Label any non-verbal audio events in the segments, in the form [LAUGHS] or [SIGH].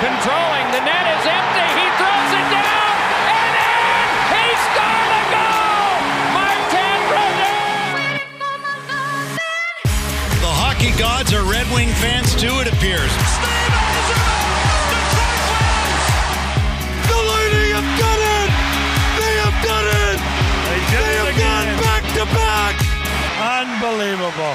controlling. The net is empty. He throws it down and in. He scored the goal. Martin Brodeur. The hockey gods are Red Wing fans too, it appears. The Lightning have done it! They have done it! They did They it have again. gone back to back! Unbelievable.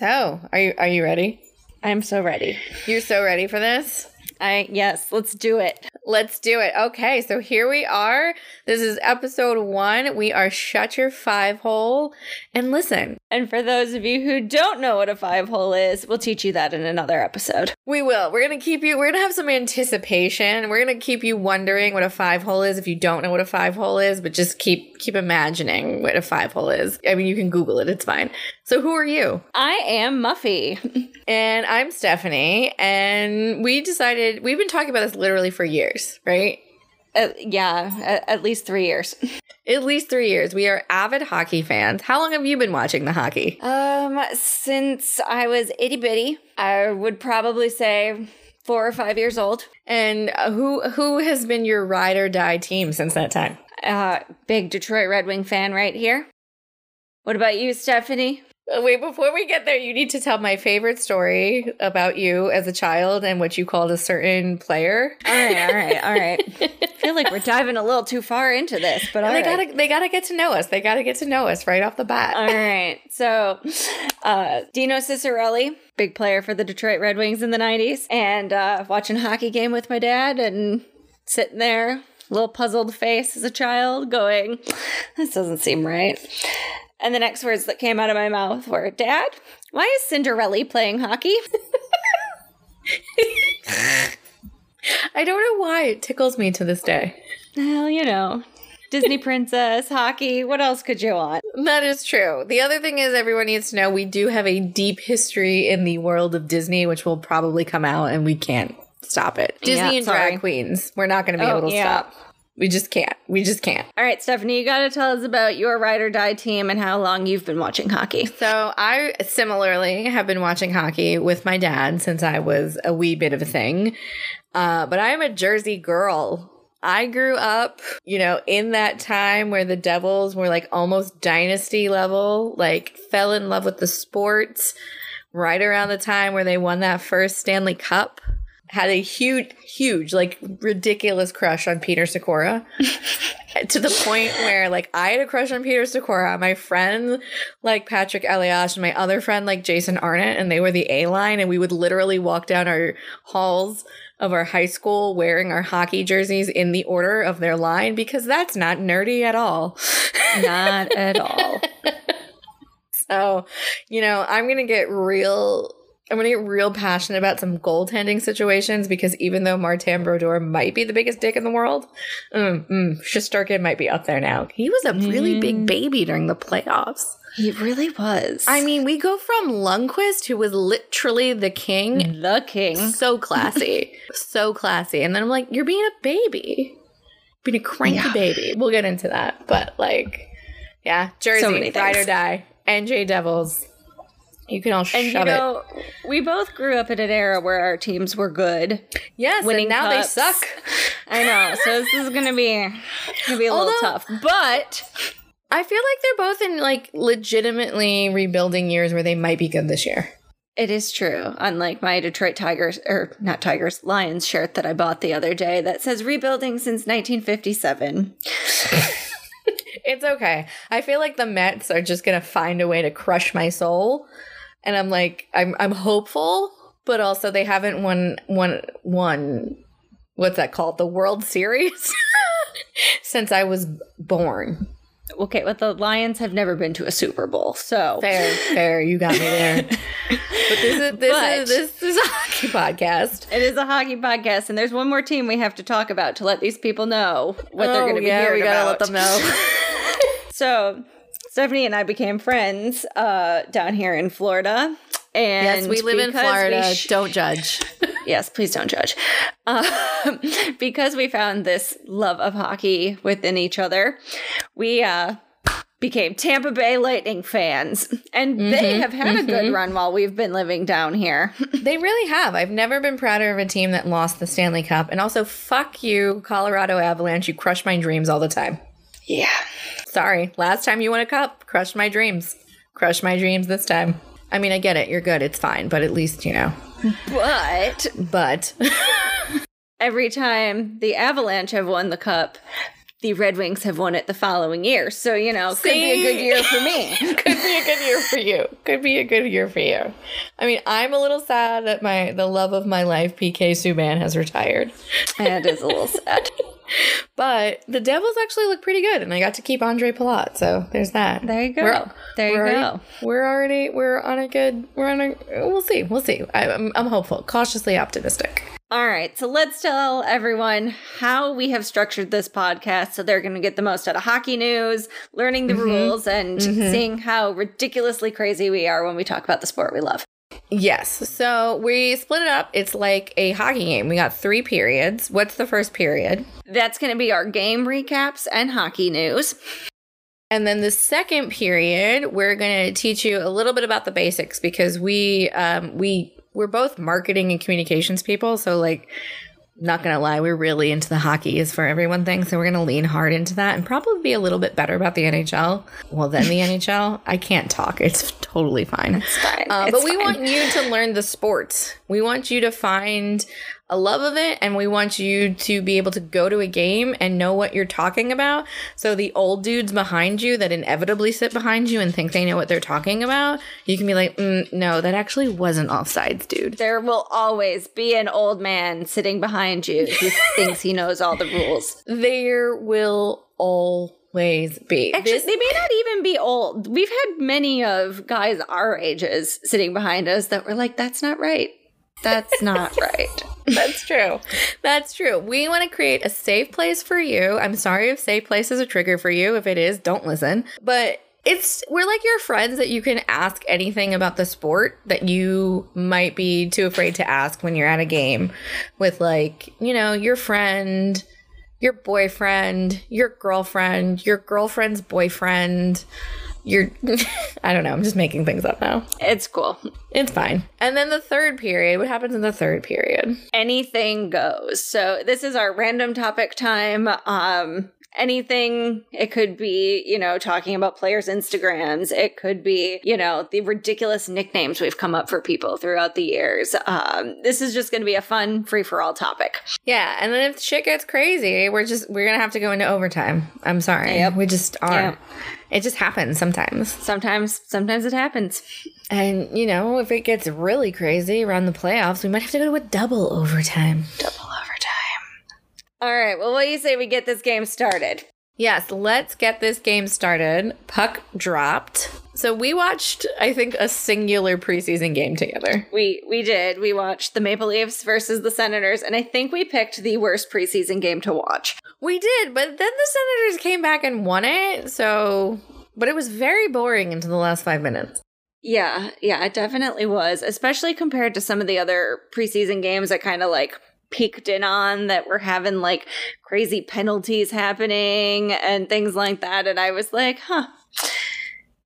So, are you are you ready? I'm so ready. You're so ready for this? I yes, let's do it. Let's do it. Okay, so here we are. This is episode one. We are shut your five hole and listen. And for those of you who don't know what a five hole is, we'll teach you that in another episode. We will. We're gonna keep you. We're gonna have some anticipation. We're gonna keep you wondering what a five hole is if you don't know what a five hole is, but just keep keep imagining what a five hole is. I mean, you can Google it. It's fine. So, who are you? I am Muffy. [LAUGHS] And I'm Stephanie. And we decided we've been talking about this literally for years, right? Uh, yeah, at, at least three years. [LAUGHS] At least three years. We are avid hockey fans. How long have you been watching the hockey? Um, since I was itty bitty, I would probably say four or five years old. And who who has been your ride or die team since that time? Uh, big Detroit Red Wing fan right here. What about you, Stephanie? Uh, Wait, before we get there, you need to tell my favorite story about you as a child and what you called a certain player. All right, all right, all right. I feel like we're diving a little too far into this, but all they right. gotta they gotta get to know us. They gotta get to know us right off the bat. All right. So, uh, Dino Ciccarelli, big player for the Detroit Red Wings in the 90s, and uh, watching a hockey game with my dad and sitting there, little puzzled face as a child, going, This doesn't seem right. And the next words that came out of my mouth were, Dad, why is Cinderella playing hockey? [LAUGHS] I don't know why it tickles me to this day. Well, you know, Disney princess, hockey, what else could you want? That is true. The other thing is, everyone needs to know we do have a deep history in the world of Disney, which will probably come out, and we can't stop it. Disney Yeah, and sorry. drag queens. We're not going to be Oh, able to yeah. stop. We just can't. We just can't. All right, Stephanie, you got to tell us about your ride or die team and how long you've been watching hockey. So I similarly have been watching hockey with my dad since I was a wee bit of a thing. Uh, but I'm a Jersey girl. I grew up, you know, in that time where the Devils were like almost dynasty level, like fell in love with the sports right around the time where they won that first Stanley Cup. Had a huge, huge, like ridiculous crush on Peter Sykora [LAUGHS] to the point where like I had a crush on Peter Sykora, my friend like Patrik Elias, and my other friend like Jason Arnott, and they were the A line, and we would literally walk down our halls of our high school wearing our hockey jerseys in the order of their line because that's not nerdy at all. Not at all. [LAUGHS] So, you know, I'm gonna get real. I'm gonna get real passionate about some goaltending situations because even though Martin Brodeur might be the biggest dick in the world, mm, mm, might be up there now. He was a really big baby during the playoffs. He really was. I mean, we go from Lundqvist, who was literally the king, the king. so classy, [LAUGHS] so classy, and then I'm like, you're being a baby, being a cranky Yeah. baby. We'll get into that, but like, yeah, Jersey, many ride or die, NJ Devils. You can all And shove you it. know, we both grew up in an era where our teams were good. Yes, winning and now cups. they suck. I know, so this is gonna be gonna be a little tough. But I feel like they're both in like legitimately rebuilding years where they might be good this year. it is true. Unlike my Detroit Tigers or not Tigers, Lions shirt that I bought the other day that says rebuilding since 1957. [LAUGHS] It's okay. I feel like the Mets are just gonna find a way to crush my soul, and I'm like, I'm I'm hopeful, but also they haven't won won won. What's that called? The World Series [LAUGHS] since I was born. Okay, but the Lions have never been to a Super Bowl, so Fair, fair. You got me there. [LAUGHS] but this is this But- is this is a hockey podcast. it is a hockey podcast, and there's one more team we have to talk about to let these people know what they're Oh, going to be yeah, hearing we gotta about. let them know. [LAUGHS] So Stephanie and I became friends uh, down here in Florida. And yes, we live in Florida. sh- Don't judge. [LAUGHS] yes, please don't judge. Um, [LAUGHS] because we found this love of hockey within each other, we uh, became Tampa Bay Lightning fans. And they have had a good run while we've been living down here. [LAUGHS] They really have. I've never been prouder of a team that lost the Stanley Cup. And also, fuck you, Colorado Avalanche. You crush my dreams all the time. yeah. Sorry. Last time you won a cup, crushed my dreams. Crush my dreams this time. I mean, I get it. You're good. It's fine. But at least, you know. But But [LAUGHS] every time the Avalanche have won the cup, the Red Wings have won it the following year. So, you know, could be a good year for me. [LAUGHS] could be a good year for you. Could be a good year for you. I mean, I'm a little sad that my the love of my life, PK Subban, has retired. and it's a little sad. [LAUGHS] But the Devils actually look pretty good, and I got to keep Andre Palat, so there's that. There you go. We're- there you we're go. already, we're already we're on a good we're on a we'll see we'll see I, I'm I'm hopeful cautiously optimistic. All right, so let's tell everyone how we have structured this podcast so they're going to get the most out of hockey news, learning the mm-hmm. rules, and mm-hmm. seeing how ridiculously crazy we are when we talk about the sport we love. Yes, so we split it up. It's like a hockey game. We got three periods. What's the first period? That's going to be our game recaps and hockey news. And then the second period, we're going to teach you a little bit about the basics because we um, we we're both marketing and communications people. So like, not gonna lie, we're really into the hockey is for everyone thing. So we're gonna lean hard into that and probably be a little bit better about the NHL. Well, then the [LAUGHS] NHL, I can't talk. It's totally fine. It's fine. Uh, It's but we fine. want you to learn the sport. We want you to find a love of it, and we want you to be able to go to a game and know what you're talking about. So the old dudes behind you that inevitably sit behind you and think they know what they're talking about, you can be like, mm, "No, that actually wasn't offsides, dude." There will always be an old man sitting behind you who [LAUGHS] thinks he knows all the rules. There will always be. Actually, This- they may not even be old. We've had many of guys our ages sitting behind us that were like, that's not right. That's not [LAUGHS] right. That's true. That's true. We want to create a safe place for you. I'm sorry if safe place is a trigger for you. If it is, don't listen. But it's we're like your friends that you can ask anything about the sport that you might be too afraid to ask when you're at a game with like, you know, your friend, your boyfriend, your girlfriend, your girlfriend's boyfriend. Your [LAUGHS] I don't know, I'm just making things up now. It's cool. It's fine. And then the third period, what happens in the third period? Anything goes. So this is our random topic time. Um, anything. It could be, you know, talking about players' Instagrams. It could be, you know, the ridiculous nicknames we've come up for people throughout the years. Um, this is just going to be a fun free for all topic. Yeah, and then if shit gets crazy, we're just we're gonna have to go into overtime. I'm sorry. Yep. We just are. Yep. It just happens sometimes. Sometimes, sometimes it happens. And you know, if it gets really crazy around the playoffs, we might have to go to a double overtime. Double overtime. All right. Well, what do you say we get this game started? Yes, let's get this game started. Puck dropped. So we watched, I think, a singular preseason game together. We we did. We watched the Maple Leafs versus the Senators, and I think we picked the worst preseason game to watch. We did, but then the Senators came back and won it. So, but it was very boring into the last five minutes. Yeah, yeah, it definitely was, especially compared to some of the other preseason games that kind of like peeked in on that were having like crazy penalties happening and things like that. And I was like, huh,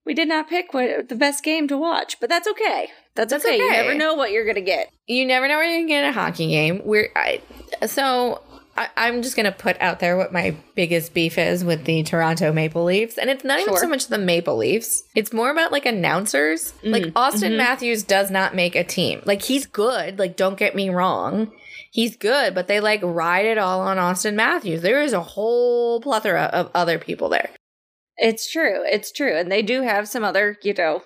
we did not pick what, the best game to watch, but that's okay. That's, That's okay. You never know what you're going to get. you never know where you're going to get a hockey game. We're I, so I, I'm just gonna put out there what my biggest beef is with the Toronto Maple Leafs, and it's not even so much the Maple Leafs. It's more about like announcers. Like mm-hmm. Austin mm-hmm. Matthews does not make a team. Like he's good. Like don't get me wrong. He's good, but they like ride it all on Austin Matthews. There is a whole plethora of other people there. It's true. It's true. And they do have some other, you know,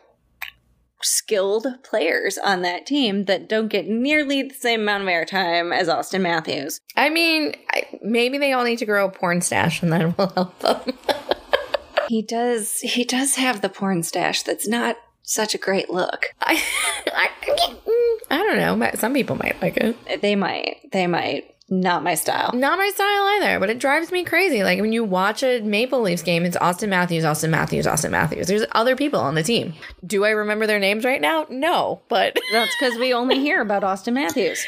skilled players on that team that don't get nearly the same amount of airtime as Austin Matthews. I mean, I, maybe they all need to grow a porn stash, and then we'll help them. [LAUGHS] He does he does have the porn stash that's not such a great look. [LAUGHS] I, I, I don't know. Some people might like it. They might. They might. Not my style. Not my style either, but it drives me crazy. Like when you watch a Maple Leafs game, it's Austin Matthews, Austin Matthews, Austin Matthews. There's other people on the team. Do I remember their names right now? No, but [LAUGHS] That's because we only hear about Austin Matthews.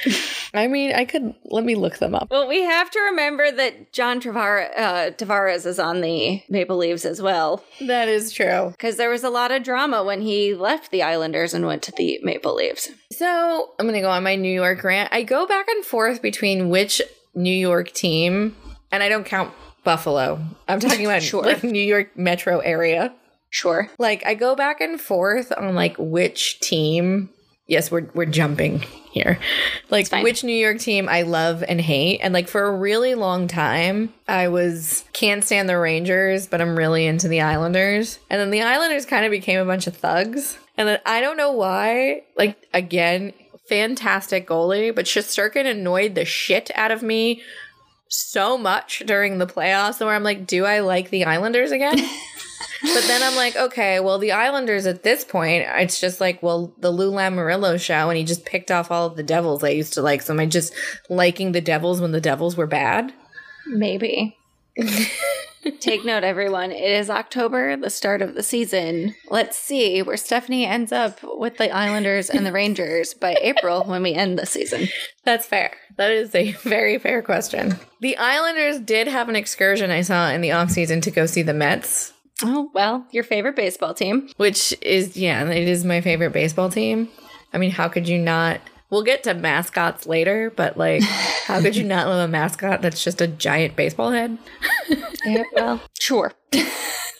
I mean, I could let me look them up. Well, we have to remember that John Travar- uh, Tavares is on the Maple Leafs as well, That is true. because there was a lot of drama when he left the Islanders and went to the Maple Leafs. So I'm gonna go on my New York rant. I go back and forth between which New York team, and I don't count Buffalo. I'm talking about [LAUGHS] Sure. like New York metro area. Sure. Like I go back and forth on like which team. Yes, we're we're jumping here. Like which New York team I love and hate. And like for a really long time, I was can't stand the Rangers, but I'm really into the Islanders. And then the Islanders kind of became a bunch of thugs. And then I don't know why. Like again, fantastic goalie, but Shesterkin annoyed the shit out of me so much during the playoffs where I'm like, do I like the Islanders again? [LAUGHS] but then I'm like, okay, well, the Islanders at this point, it's just like, well, the Lou Lamoriello show, and he just picked off all of the Devils I used to like. So am I just liking the Devils when the Devils were bad? Maybe. [LAUGHS] Take note, everyone. It is October, the start of the season. Let's see where Stephanie ends up with the Islanders and the [LAUGHS] Rangers by April when we end the season. That's fair. That is a very fair question. The Islanders did have an excursion I saw in the offseason to go see the Mets, Oh, well, your favorite baseball team. which is, yeah, it is my favorite baseball team. I mean, how could you not? We'll get to mascots later, but like, how could you [LAUGHS] not love a mascot that's just a giant baseball head? [LAUGHS] Yeah, well, sure. [LAUGHS]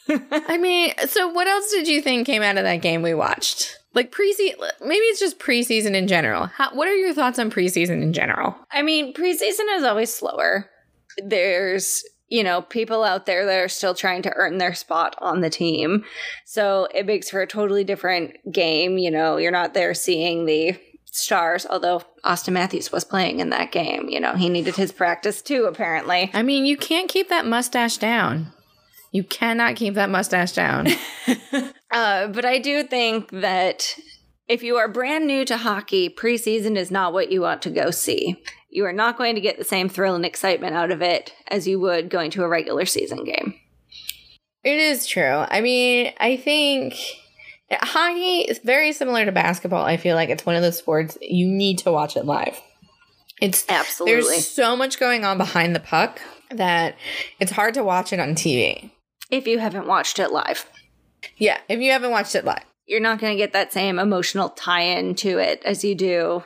I mean, so what else did you think came out of that game we watched? Like preseason, maybe it's just preseason in general. How, what are your thoughts on preseason in general? I mean, preseason is always slower. There's, you know, people out there that are still trying to earn their spot on the team. So it makes for a totally different game. You know, you're not there seeing the stars, although Austin Matthews was playing in that game. You know, he needed his practice too, apparently. I mean, you can't keep that mustache down. You cannot keep that mustache down. [LAUGHS] [LAUGHS] Uh, but I do think that if you are brand new to hockey, preseason is not what you want to go see. You are not going to get the same thrill and excitement out of it as you would going to a regular season game. it is true. I mean, I think hockey is very similar to basketball. I feel like it's one of those sports you need to watch it live. It's Absolutely. there's so much going on behind the puck that it's hard to watch it on TV. if you haven't watched it live. Yeah, if you haven't watched it live. You're not going to get that same emotional tie in to it as you do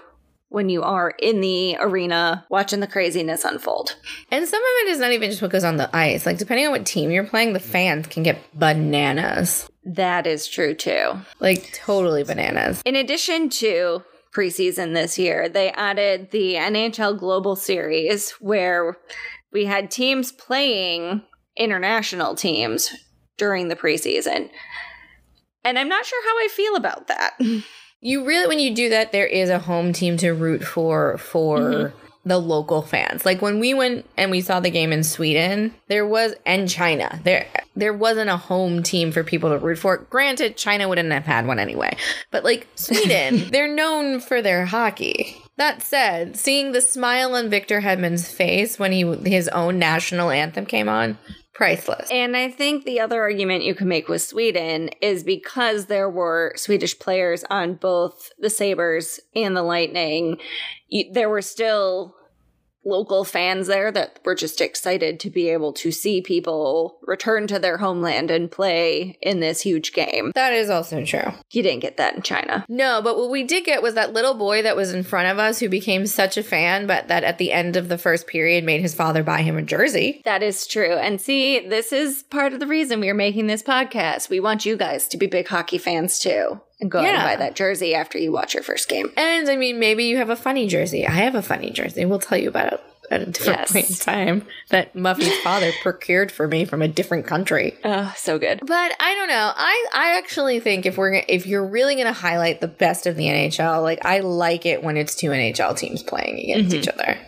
when you are in the arena watching the craziness unfold. And some of it is not even just what goes on the ice. Like depending on what team you're playing, the fans can get bananas. That is true too. Like totally bananas. In addition to preseason this year, they added the NHL Global Series where we had teams playing international teams during the preseason. And I'm not sure how I feel about that. You really when you do that, there is a home team to root for for mm-hmm. The local fans. Like when we went and we saw the game in Sweden, there was and China. There there wasn't a home team for people to root for. Granted, China wouldn't have had one anyway. But like [LAUGHS] Sweden, they're known for their hockey. That said, seeing the smile on Victor Hedman's face when he his own national anthem came on, priceless. And I think the other argument you can make with Sweden is because there were Swedish players on both the Sabres and the Lightning, there were still local fans there that were just excited to be able to see people return to their homeland and play in this huge game. That is also true. You didn't get that in China. No, but what we did get was that little boy that was in front of us who became such a fan, but that at the end of the first period made his father buy him a jersey. That is true. And see, this is part of the reason we are making this podcast. We want you guys to be big hockey fans too and go out and buy that jersey after you watch your first game. And I mean, maybe you have a funny jersey. I have a funny jersey. We'll tell you about it at a different Yes. point in time that Muffy's father [LAUGHS] procured for me from a different country. Oh, so good. But I don't know. I I actually think if we're if you're really going to highlight the best of the NHL, like I like it when it's two NHL teams playing against each mm-hmm. other.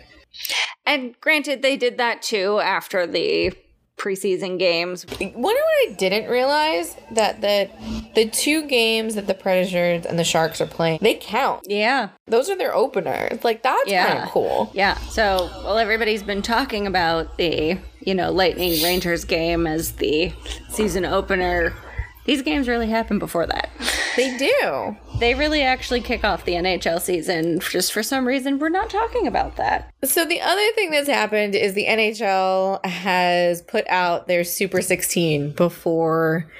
And granted, they did that too after the preseason games. Wonder what I didn't realize that the the two games that the Predators and the Sharks are playing, they count. Yeah. Those are their openers. Like that's Yeah. kind of cool. Yeah. So, well, everybody's been talking about the, you know, Lightning Rangers game as the season opener. These games really happen before that. They do. They really actually kick off the NHL season. Just for some reason, we're not talking about that. So the other thing that's happened is the NHL has put out their Super 16 before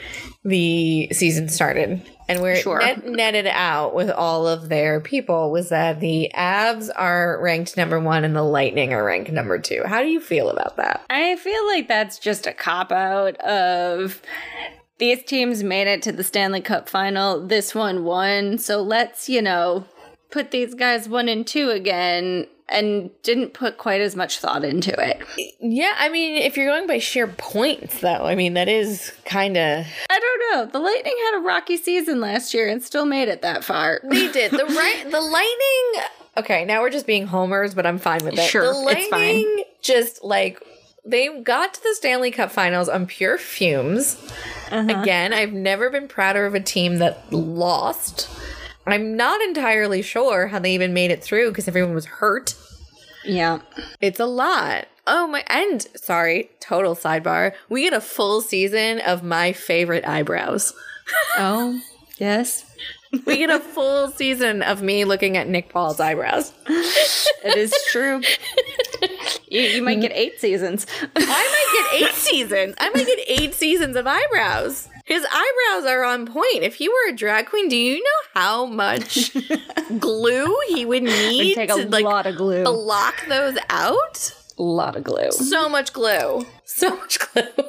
the season started. And where Sure. it net- netted out with all of their people was that the Avs are ranked number one and the Lightning are ranked number two. How do you feel about that? I feel like that's just a cop out of these teams made it to the Stanley Cup final. This one won. So let's, you know, put these guys one and two again and didn't put quite as much thought into it. Yeah, I mean, if you're going by sheer points, though, I mean, that is kind of. I don't know. The Lightning had a rocky season last year and still made it that far. They [LAUGHS] did. The right, the Lightning. Okay, now we're just being homers, but I'm fine with it. Sure, the it's fine. Lightning just like they got to the Stanley Cup Finals on pure fumes. Uh-huh. Again, I've never been prouder of a team that lost. I'm not entirely sure how they even made it through because everyone was hurt. Yeah. It's a lot. Oh my! And sorry, total sidebar. We get a full season of my favorite eyebrows. [LAUGHS] Oh, yes. We get a full season of me looking at Nick Paul's eyebrows. It is true. [LAUGHS] you, you might get mm. eight seasons. [LAUGHS] I might get eight [LAUGHS] seasons. I might get eight seasons of eyebrows. His eyebrows are on point. If he were a drag queen, do you know how much [LAUGHS] glue he would need take a to like lot of glue. block those out? A lot of glue. So much glue. So much glue.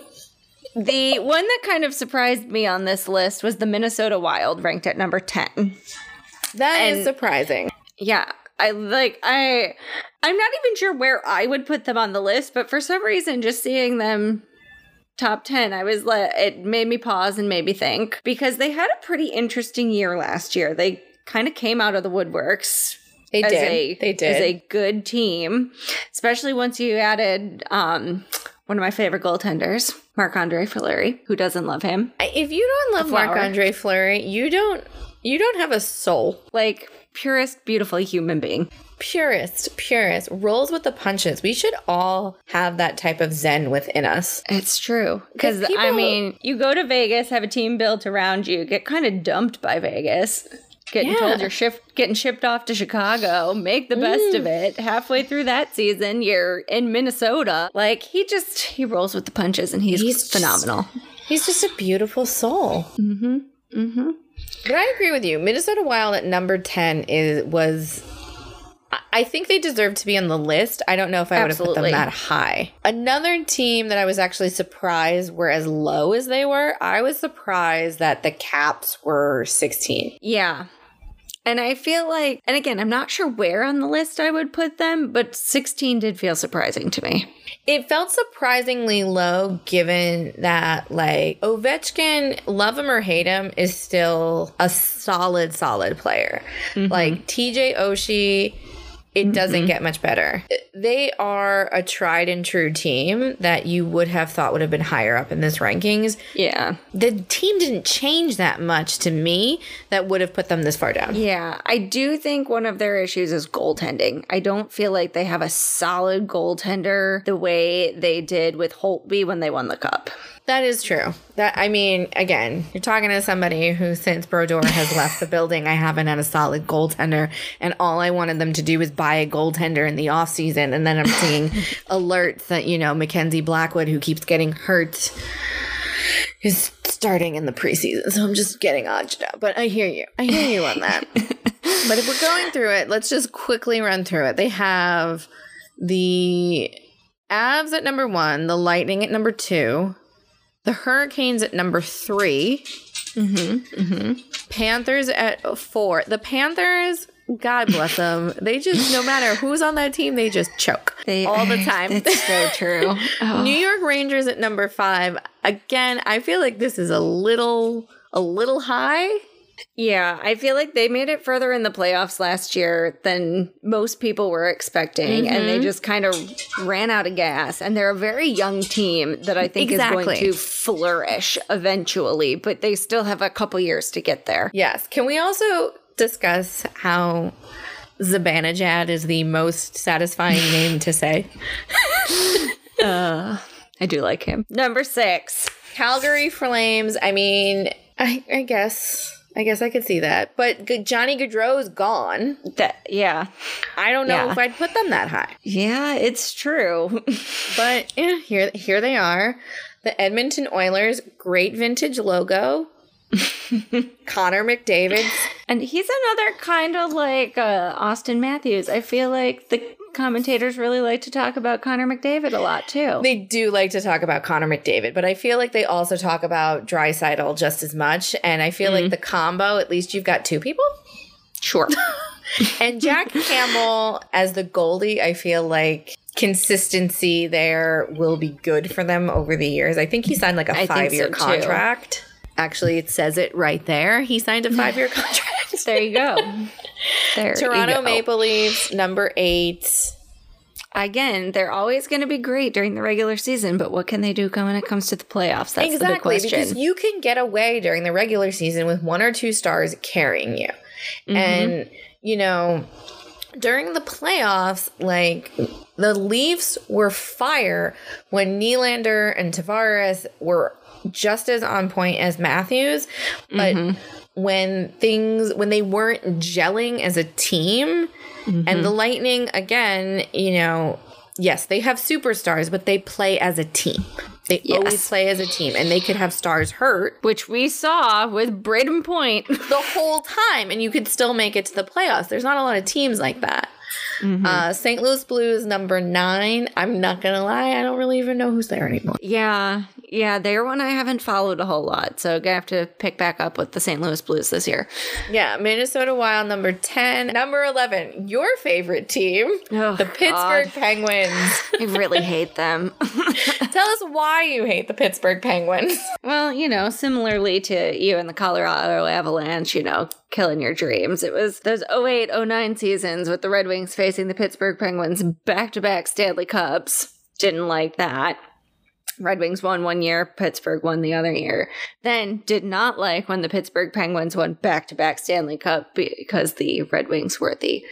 The one that kind of surprised me on this list was the Minnesota Wild, ranked at number 10. That is And- surprising. Yeah, I like I I'm not even sure where I would put them on the list, but for some reason just seeing them top 10, I was like it made me pause and made me think because they had a pretty interesting year last year. They kind of came out of the woodworks They did. a they did. as a good team, especially once you added um one of my favorite goaltenders, Marc Andre Fleury. Who doesn't love him? if you don't love. Marc Andre Fleury, you don't you don't have a soul. Like purest, beautiful human being. Purist, purist, rolls with the punches. We should all have that type of zen within us. It's true. Because, I mean, you go to Vegas, have a team built around you, get kind of dumped by Vegas, getting Yeah. told you're shift, getting shipped off to Chicago, make the best of it. Halfway through that season, you're in Minnesota. Like, he just, he rolls with the punches and he's, He's just- phenomenal. He's just a beautiful soul. Mm-hmm. Mm-hmm. But I agree with you. Minnesota Wild at number ten is was. I- think they deserve to be on the list. I don't know if I would have put them that high. Another team that I was actually surprised were as low as they were. I was surprised that the Caps were 16. Yeah. And I feel like, and again, I'm not sure where on the list I would put them, but 16 did feel surprising to me. It felt surprisingly low given that, like, Ovechkin, love him or hate him, is still a solid, solid player. Mm-hmm. Like, TJ Oshie, it doesn't mm-hmm. get much better. They are a tried and true team that you would have thought would have been higher up in this rankings. Yeah. The team didn't change that much to me that would have put them this far down. Yeah, I do think one of their issues is goaltending. I don't feel like they have a solid goaltender the way they did with Holtby when they won the cup. That is true. That I mean, again, you're talking to somebody who, since Brodeur has left the building, I haven't had a solid goaltender, and all I wanted them to do was buy a goaltender in the off season, and then I'm seeing [LAUGHS] alerts that you know Mackenzie Blackwood, who keeps getting hurt, is starting in the preseason. So I'm just getting odged out. But I hear you. I hear you on that. [LAUGHS] but if we're going through it, let's just quickly run through it. They have the Avs at number one, the Lightning at number two, the Hurricanes at number 3 mm-hmm. Mm-hmm. Panthers at four. The Panthers, God bless them. They just, no matter who's on that team, they just choke They all the [LAUGHS] time. It's so true. [LAUGHS] Oh. New York Rangers at number five. Again, I feel like this is a little, a little high. Yeah, I feel like they made it further in the playoffs last year than most people were expecting, and they mm-hmm. just kind of ran out of gas. And they're a very young team that I think is going to flourish eventually, but they still have a couple years to get there. Yes. Can we also discuss how Zibanejad is the most satisfying [LAUGHS] name to say? [LAUGHS] Uh, I do like him. Number six. Calgary Flames. I mean, I, I guess I guess I could see that. But Johnny Gaudreau's gone. That yeah. I don't know Yeah. if I'd put them that high. Yeah, it's true. [LAUGHS] But yeah, here here they are. The Edmonton Oilers, great vintage logo. [LAUGHS] Connor McDavid. And he's another kind of like uh, Austin Matthews. I feel like the commentators really like to talk about Connor McDavid a lot too. They do like to talk about Connor McDavid, but I feel like they also talk about Draisaitl just as much. And I feel like the combo, at least you've got two people. sure. [LAUGHS] And Jack [LAUGHS] Campbell as the goalie, I feel like consistency there will be good for them over the years. I think he signed like a I five year so, too. Actually, it says it right there. He signed a five year [LAUGHS] contract. there you go. There you Toronto go. Maple Leafs, number eight. Again, they're always going to be great during the regular season, but what can they do when it comes to the playoffs? That's the big exactly, question. because you can get away during the regular season with one or two stars carrying you. Mm-hmm. And, you know, during the playoffs, like the Leafs were fire when Nylander and Tavares were just as on point as Matthews, but Mm-hmm. when things when they weren't gelling as a team Mm-hmm. and the Lightning again, you know, yes, they have superstars, but they play as a team. They Yes. always play as a team and they could have stars hurt which we saw with Brayden Point. the whole time and you could still make it to the playoffs. There's not a lot of teams like that. Uh, St. Louis Blues number nine. I'm not gonna lie, I don't really even know who's there anymore. yeah, yeah, they're one I haven't followed a whole lot, so gonna have to pick back up with the St. Louis Blues this year. Yeah, Minnesota Wild number ten, number eleven. Your favorite team, Oh, the Pittsburgh God. Penguins. [LAUGHS] I really hate them. [LAUGHS] [LAUGHS] Tell us why you hate the Pittsburgh Penguins. [LAUGHS] well, you know, similarly to you and the Colorado Avalanche, you know, killing your dreams. It was those 08 09 seasons with the Red Wings facing the Pittsburgh Penguins back to back Stanley Cups. Didn't like that. Red Wings won one year, Pittsburgh won the other year. Then did not like when the Pittsburgh Penguins won back to back Stanley Cup because the Red Wings were the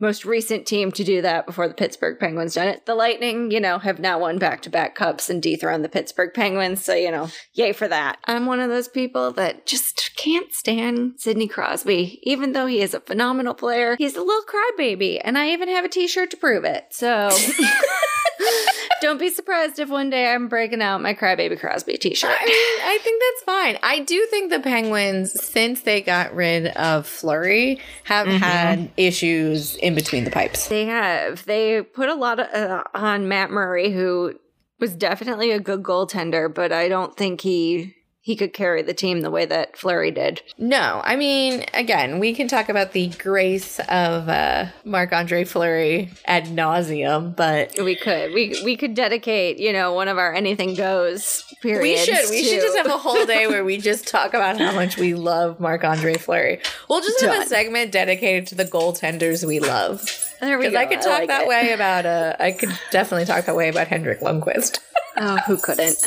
most recent team to do that before the Pittsburgh Penguins done it. The Lightning, you know, have now won back to back cups and dethroned the Pittsburgh Penguins. So, you know, yay for that. I'm one of those people that just can't stand Sidney Crosby. Even though he is a phenomenal player, he's a little crybaby. And I even have a t shirt to prove it. So. [LAUGHS] Don't be surprised if one day I'm breaking out my Crybaby Crosby t shirt. I mean, I think that's fine. I do think the Penguins, since they got rid of Fleury, have had issues in between the pipes. They have. They put a lot of, uh, on Matt Murray, who was definitely a good goaltender, but I don't think he he could carry the team the way that Fleury did. No, I mean, again, we can talk about the grace of uh, Marc Andre Fleury ad nauseum, but We could we we could dedicate you know one of our anything goes periods. we should. We should just have a whole day where we just [LAUGHS] talk about how much we love Marc Andre Fleury. We'll just have a segment dedicated to the goaltenders we love. There we Because go. I could talk like that it. way about uh, I could definitely talk that way about Hendrik Lundqvist. [LAUGHS] Oh, who couldn't?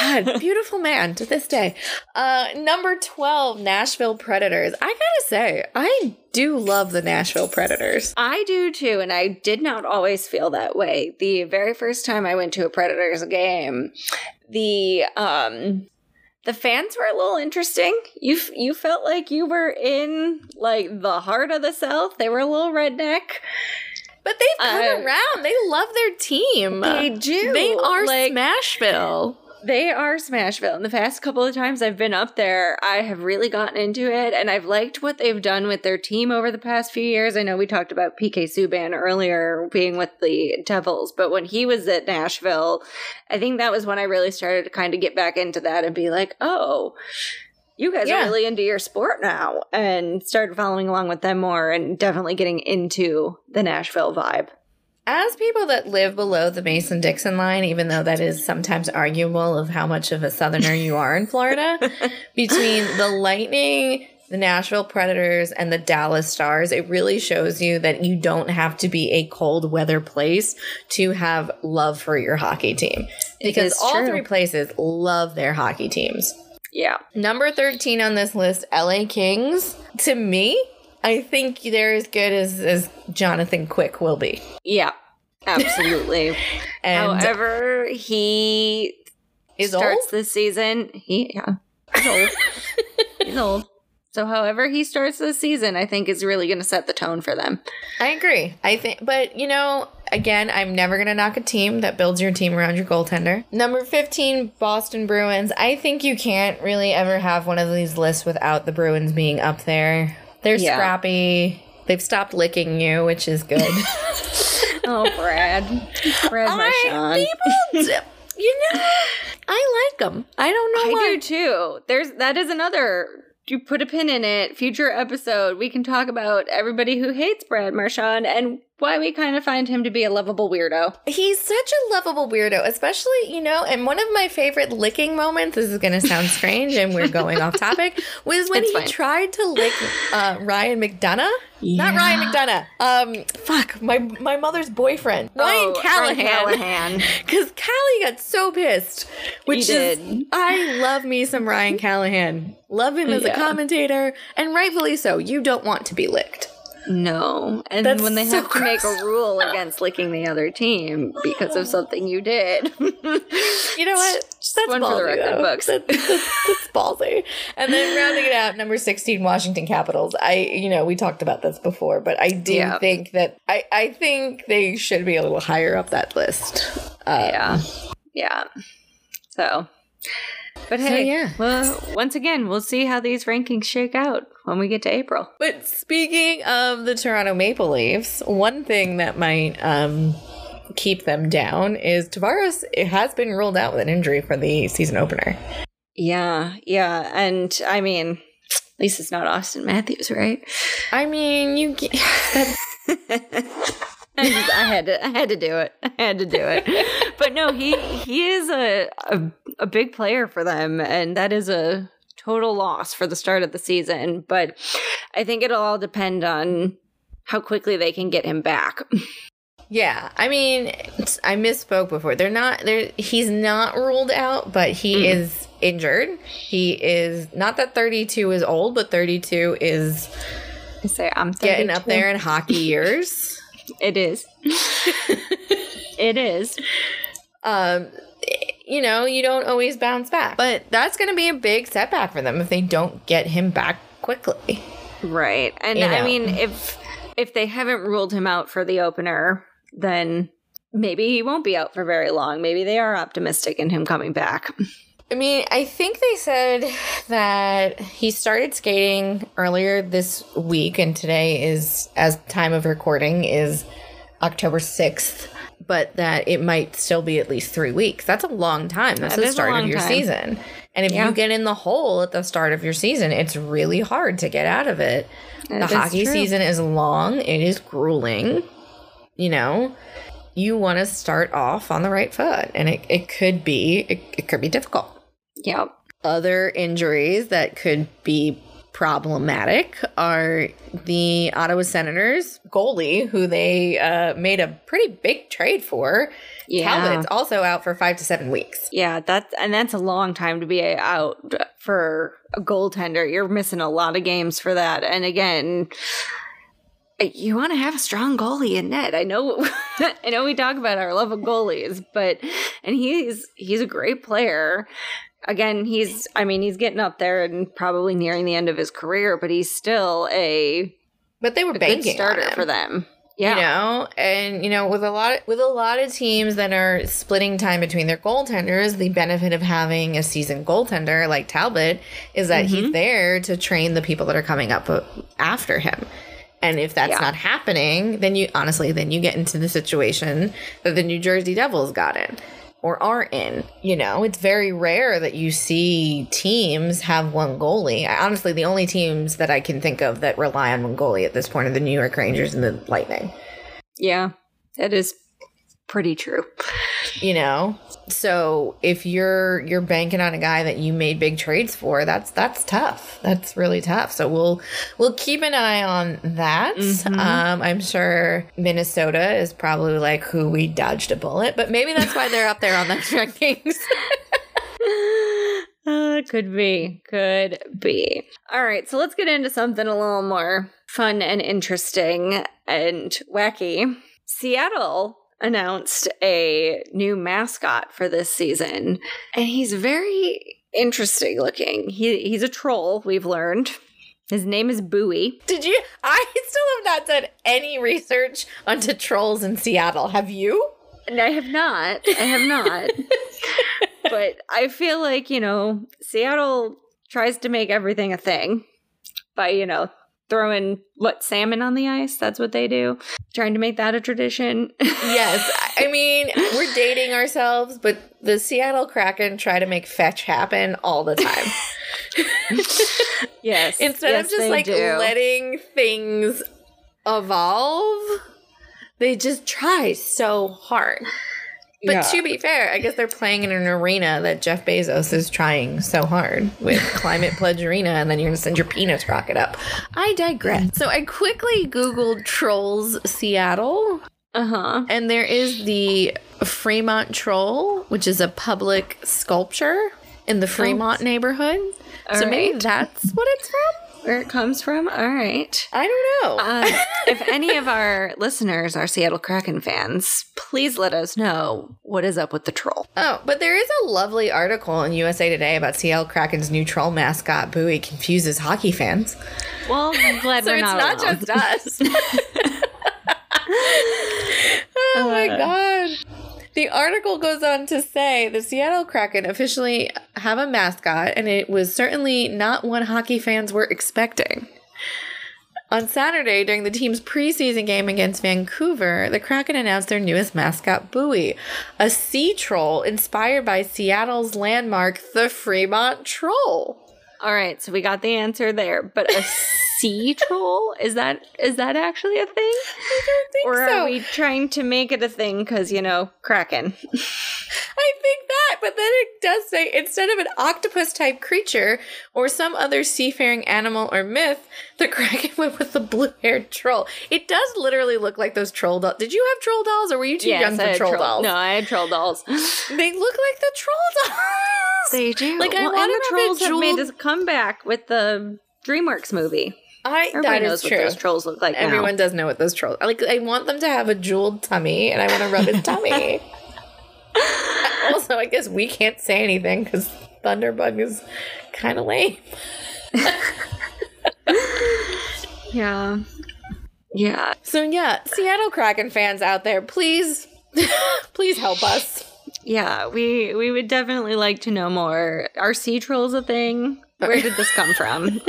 God, beautiful man to this day. Uh, number 12, Nashville Predators. I gotta say, I do love the Nashville Predators. I do too, and I did not always feel that way. The very first time I went to a Predators game, the um the fans were a little interesting. You you felt like you were in like the heart of the South. They were a little redneck. But they've come Uh, around. They love their team. They do. They are Like- Smashville. They are Smashville. And the past couple of times I've been up there, I have really gotten into it and I've liked what they've done with their team over the past few years. I know we talked about PK Subban earlier being with the Devils, but when he was at Nashville, I think that was when I really started to kind of get back into that and be like, oh, you guys Yeah. are really into your sport now and started following along with them more and definitely getting into the Nashville vibe. As people that live below the Mason Dixon line, even though that is sometimes arguable of how much of a southerner you are in Florida, [LAUGHS] between the Lightning, the Nashville Predators, and the Dallas Stars, it really shows you that you don't have to be a cold weather place to have love for your hockey team. Because all true. three places love their hockey teams. Yeah. Number 13 on this list, LA Kings. To me, I think they're as good as, as Jonathan Quick will be. Yeah. Absolutely. [LAUGHS] And However, he is starts old? this season. He yeah, he's old. [LAUGHS] getting old. So, however he starts this season, I think is really going to set the tone for them. I agree. I think, but you know, again, I'm never going to knock a team that builds your team around your goaltender. Number 15, Boston Bruins. I think you can't really ever have one of these lists without the Bruins being up there. They're Yeah. scrappy. They've stopped licking you, which is good. [LAUGHS] Oh, Brad, Brad I, Marchand. people, you know, I like them. I don't know I why. do too. There's that is another. You put a pin in it. Future episode, we can talk about everybody who hates Brad Marchand and why we kind of find him to be a lovable weirdo. He's such a lovable weirdo, especially, you know, and one of my favorite licking moments, this is going to sound strange and we're going off topic, [LAUGHS] was when It's he fine. tried to lick uh, Ryan McDonagh. Not Ryan McDonagh. Um, fuck, my my mother's boyfriend. Ryan Oh, Callahan. Because [LAUGHS] Callie got so pissed. Which is, did. I love me some Ryan Callahan. Love him as a commentator, and rightfully so. You don't want to be licked. No. And That's when they so have to make a rule against licking the other team because of something you did. [LAUGHS] You know what? That's one for the record though. books. That- that's, that's [LAUGHS] ballsy. And then rounding it out, number 16, Washington Capitals. I, you know, we talked about this before, but I do Yeah. think that, I, I think they should be a little higher up that list. Uh, yeah. Yeah. So. But hey, yeah. well, once again, we'll see how these rankings shake out when we get to April. But speaking of the Toronto Maple Leafs, one thing that might um, keep them down is Tavares it has been ruled out with an injury for the season opener. Yeah, yeah, and I mean, at least it's not Austin Matthews, right? I mean, you get, [LAUGHS] I, just- I had to, I had to do it. I had to do it. But no, he he is a, a a big player for them, and that is a total loss for the start of the season. But I think it'll all depend on how quickly they can get him back. Yeah, I mean, I misspoke before. They're not. They're he's not ruled out, but he is injured. He is not that thirty two is old, but thirty two is I say I'm getting up there in hockey [LAUGHS] years. It is. [LAUGHS] it is. Um, you know, you don't always bounce back, but that's going to be a big setback for them if they don't get him back quickly. Right. And You I mean if if they haven't ruled him out for the opener, then maybe he won't be out for very long. Maybe they are optimistic in him coming back. I mean, I think they said that he started skating earlier this week, and today is, as time of recording, is October 6th, but that it might still be at least three weeks. That's a long time. That's That the start of your time. season. And if Yeah. you get in the hole at the start of your season, it's really hard to get out of it. That the hockey true. season is long, it is grueling. You know, you want to start off on the right foot, and it, it could be it, it could be difficult Yep. other injuries that could be problematic are the Ottawa Senators goalie, who they uh, made a pretty big trade for. Yeah. Talbot's also out for five to seven weeks. Yeah, that's and that's a long time to be out for a goaltender. You're missing a lot of games for that. And again, you want to have a strong goalie in net. I know [LAUGHS] I know we talk about our love of goalies, but and he's he's a great player. Again, he's I mean, he's getting up there and probably nearing the end of his career, but he's still a, But they were a good banking starter for them. Yeah. You know, and you know, with a lot with a lot of teams that are splitting time between their goaltenders, the benefit of having a seasoned goaltender like Talbot is that Mm-hmm. he's there to train the people that are coming up after him. And if that's Yeah. not happening, then you honestly then you get into the situation that the New Jersey Devils got in or are in. You know, it's very rare that you see teams have one goalie. I, honestly, the only teams that I can think of that rely on one goalie at this point are the New York Rangers and the Lightning. Yeah. That is pretty true. You know, so if you're you're banking on a guy that you made big trades for, that's that's tough. That's really tough. So we'll we'll keep an eye on that. Um, I'm sure Minnesota is probably like who we dodged a bullet, but maybe that's why they're up there on the [LAUGHS] rankings. [LAUGHS] Uh, could be. Could be. All right, so let's get into something a little more fun and interesting and wacky. Seattle announced a new mascot for this season, and he's very interesting looking. He he's a troll. We've learned. His name is Buoy. Did you? [LAUGHS] I still have not done any research onto trolls in Seattle. Have you? And I have not. I have not. [LAUGHS] but I feel like, you know, Seattle tries to make everything a thing by, you know, throwing what salmon on the ice. That's what they do. Trying to make that a tradition. Yes. [LAUGHS] I mean, we're dating ourselves, but the Seattle Kraken try to make fetch happen all the time. yes. [LAUGHS] Instead yes, of just like do. letting things evolve, they just try so hard. But Yeah. to be fair, I guess they're playing in an arena that Jeff Bezos is trying so hard with [LAUGHS] Climate Pledge Arena, and then you're gonna send your penis rocket up. I digress. So I quickly Googled Trolls Seattle, Uh-huh. and there is the Fremont Troll, which is a public sculpture in the Fremont neighborhood. All so maybe that's what it's from? Where it comes from? All right. I don't know. Uh, [LAUGHS] if any of our listeners are Seattle Kraken fans, please let us know what is up with the troll. Oh, but there is a lovely article in USA Today about Seattle Kraken's new troll mascot, Buoy, confuses hockey fans. Well, I'm [LAUGHS] glad So we're it's not, not, alone. just us. [LAUGHS] oh my Uh. god. The article goes on to say the Seattle Kraken officially have a mascot, and it was certainly not one hockey fans were expecting. On Saturday, during the team's preseason game against Vancouver, the Kraken announced their newest mascot, Buoy, a sea troll inspired by Seattle's landmark, the Fremont Troll. All right, so we got the answer there. But a [LAUGHS] sea troll is that is that actually a thing, I or so. are we trying to make it a thing because you know Kraken? [LAUGHS] I think that, but then it does say instead of an octopus type creature or some other seafaring animal or myth, the [LAUGHS] Kraken went with the blue haired troll. It does literally look like those troll dolls. Did you have troll dolls or were you too young I for had troll, dolls? No, I had troll dolls. [GASPS] [LAUGHS] They look like the troll dolls. They do. Like, I well, want the to trolls have have made a comeback with the DreamWorks movie. I, Everybody that knows what true. those trolls look like. now. Everyone does know what those trolls. Like I want them to have a jeweled tummy, and I want to rub his [LAUGHS] tummy. [LAUGHS] also, I guess we can't say anything because Thunderbug is kind of lame. [LAUGHS] Yeah. Yeah. So yeah, Seattle Kraken fans out there, please, please help us. Yeah. We we would definitely like to know more. Are sea trolls a thing? Where did this come from?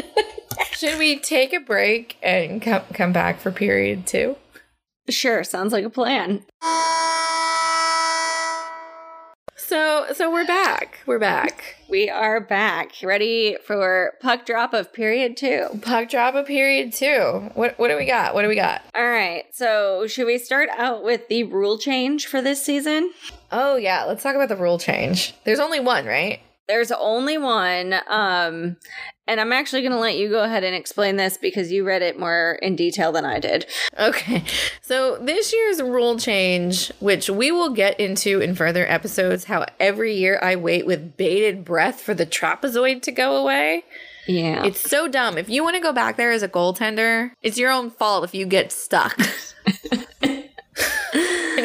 Should we take a break and come come back for period two? sure, sounds like a plan. So so we're back. We're back. We are back. Ready for puck drop of period two. Puck drop of period two. What what do we got? What do we got? All right. So, should we start out with the rule change for this season? Oh yeah, let's talk about the rule change. There's only one, right? There's only one. Um, and I'm actually going to let you go ahead and explain this because you read it more in detail than I did. Okay. So this year's rule change, which we will get into in further episodes, how every year I wait with bated breath for the trapezoid to go away. Yeah. It's so dumb. If you want to go back there as a goaltender, it's your own fault if you get stuck. [LAUGHS] and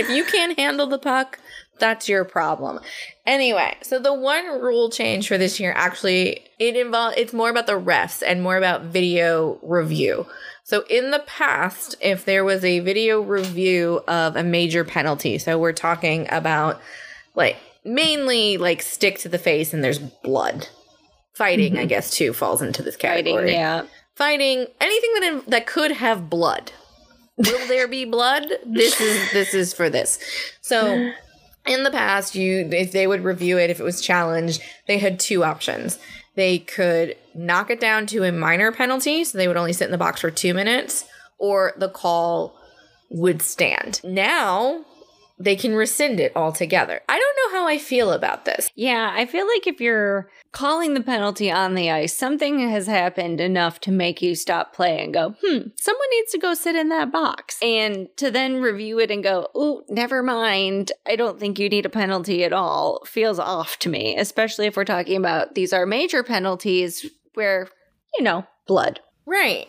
if you can't handle the puck, that's your problem. Anyway, so the one rule change for this year actually it involves it's more about the refs and more about video review. So in the past, if there was a video review of a major penalty, so we're talking about like mainly like stick to the face and there's blood. Fighting, I mm-hmm. guess, too falls into this category Fighting. Yeah. fighting anything that in, that could have blood. Will there be blood? This is this is for this. So [LAUGHS] in the past, you if they would review it if it was challenged, they had two options. They could knock it down to a minor penalty, so they would only sit in the box for 2 minutes, or the call would stand. Now, they can rescind it altogether. I don't know how I feel about this. Yeah, I feel like if you're calling the penalty on the ice, something has happened enough to make you stop playing and go, hmm, someone needs to go sit in that box. And to then review it and go, oh, never mind. I don't think you need a penalty at all feels off to me, especially if we're talking about these are major penalties where, you know, blood. Right.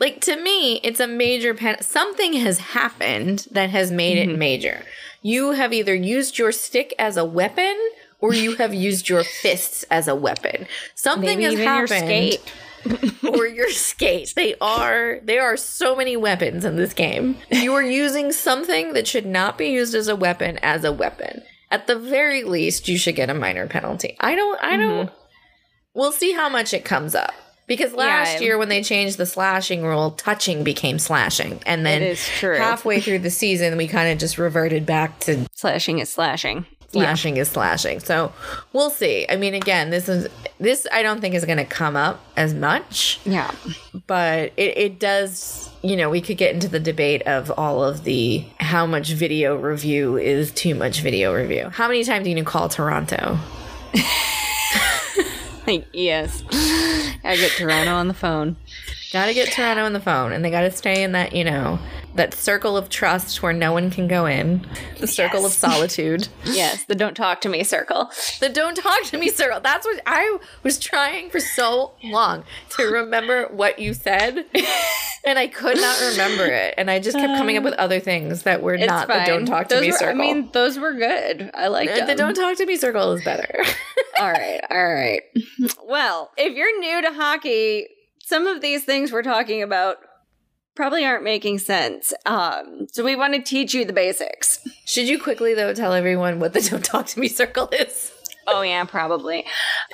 Like to me, it's a major pen. Something has happened that has made it mm-hmm. major. You have either used your stick as a weapon or you have [LAUGHS] used your fists as a weapon. Something Maybe has even your happened. skate. [LAUGHS] or your skate. They are there are so many weapons in this game. You are using something that should not be used as a weapon as a weapon. At the very least, you should get a minor penalty. I don't I don't mm-hmm. We'll see how much it comes up. Because last Yeah. year when they changed the slashing rule, touching became slashing. And then halfway through the season we kind of just reverted back to Slashing is slashing. slashing is slashing. So we'll see. I mean again, this is this I don't think is gonna come up as much Yeah. but it, it does you know we could get into the debate of all of the how much video review is too much video review how many times do you call toronto [LAUGHS] Like, yes. [LAUGHS] I get Toronto on the phone. gotta get toronto on the phone and they gotta stay in that you know that circle of trust where no one can go in the circle of [LAUGHS] solitude Yes, the don't talk to me circle. the don't talk to me circle that's what i was trying for so long to remember what you said [LAUGHS] and i could not remember it and i just kept coming up with um, other things that were It's not fine. the don't talk to those me were, circle I mean, those were good. I liked The don't talk to me circle is better. [LAUGHS] all right, all right. Well, if you're new to hockey, some of these things we're talking about probably aren't making sense. Um, so we want to teach you the basics. Should you quickly though tell everyone what the [LAUGHS] don't talk to me circle is? Oh yeah, probably.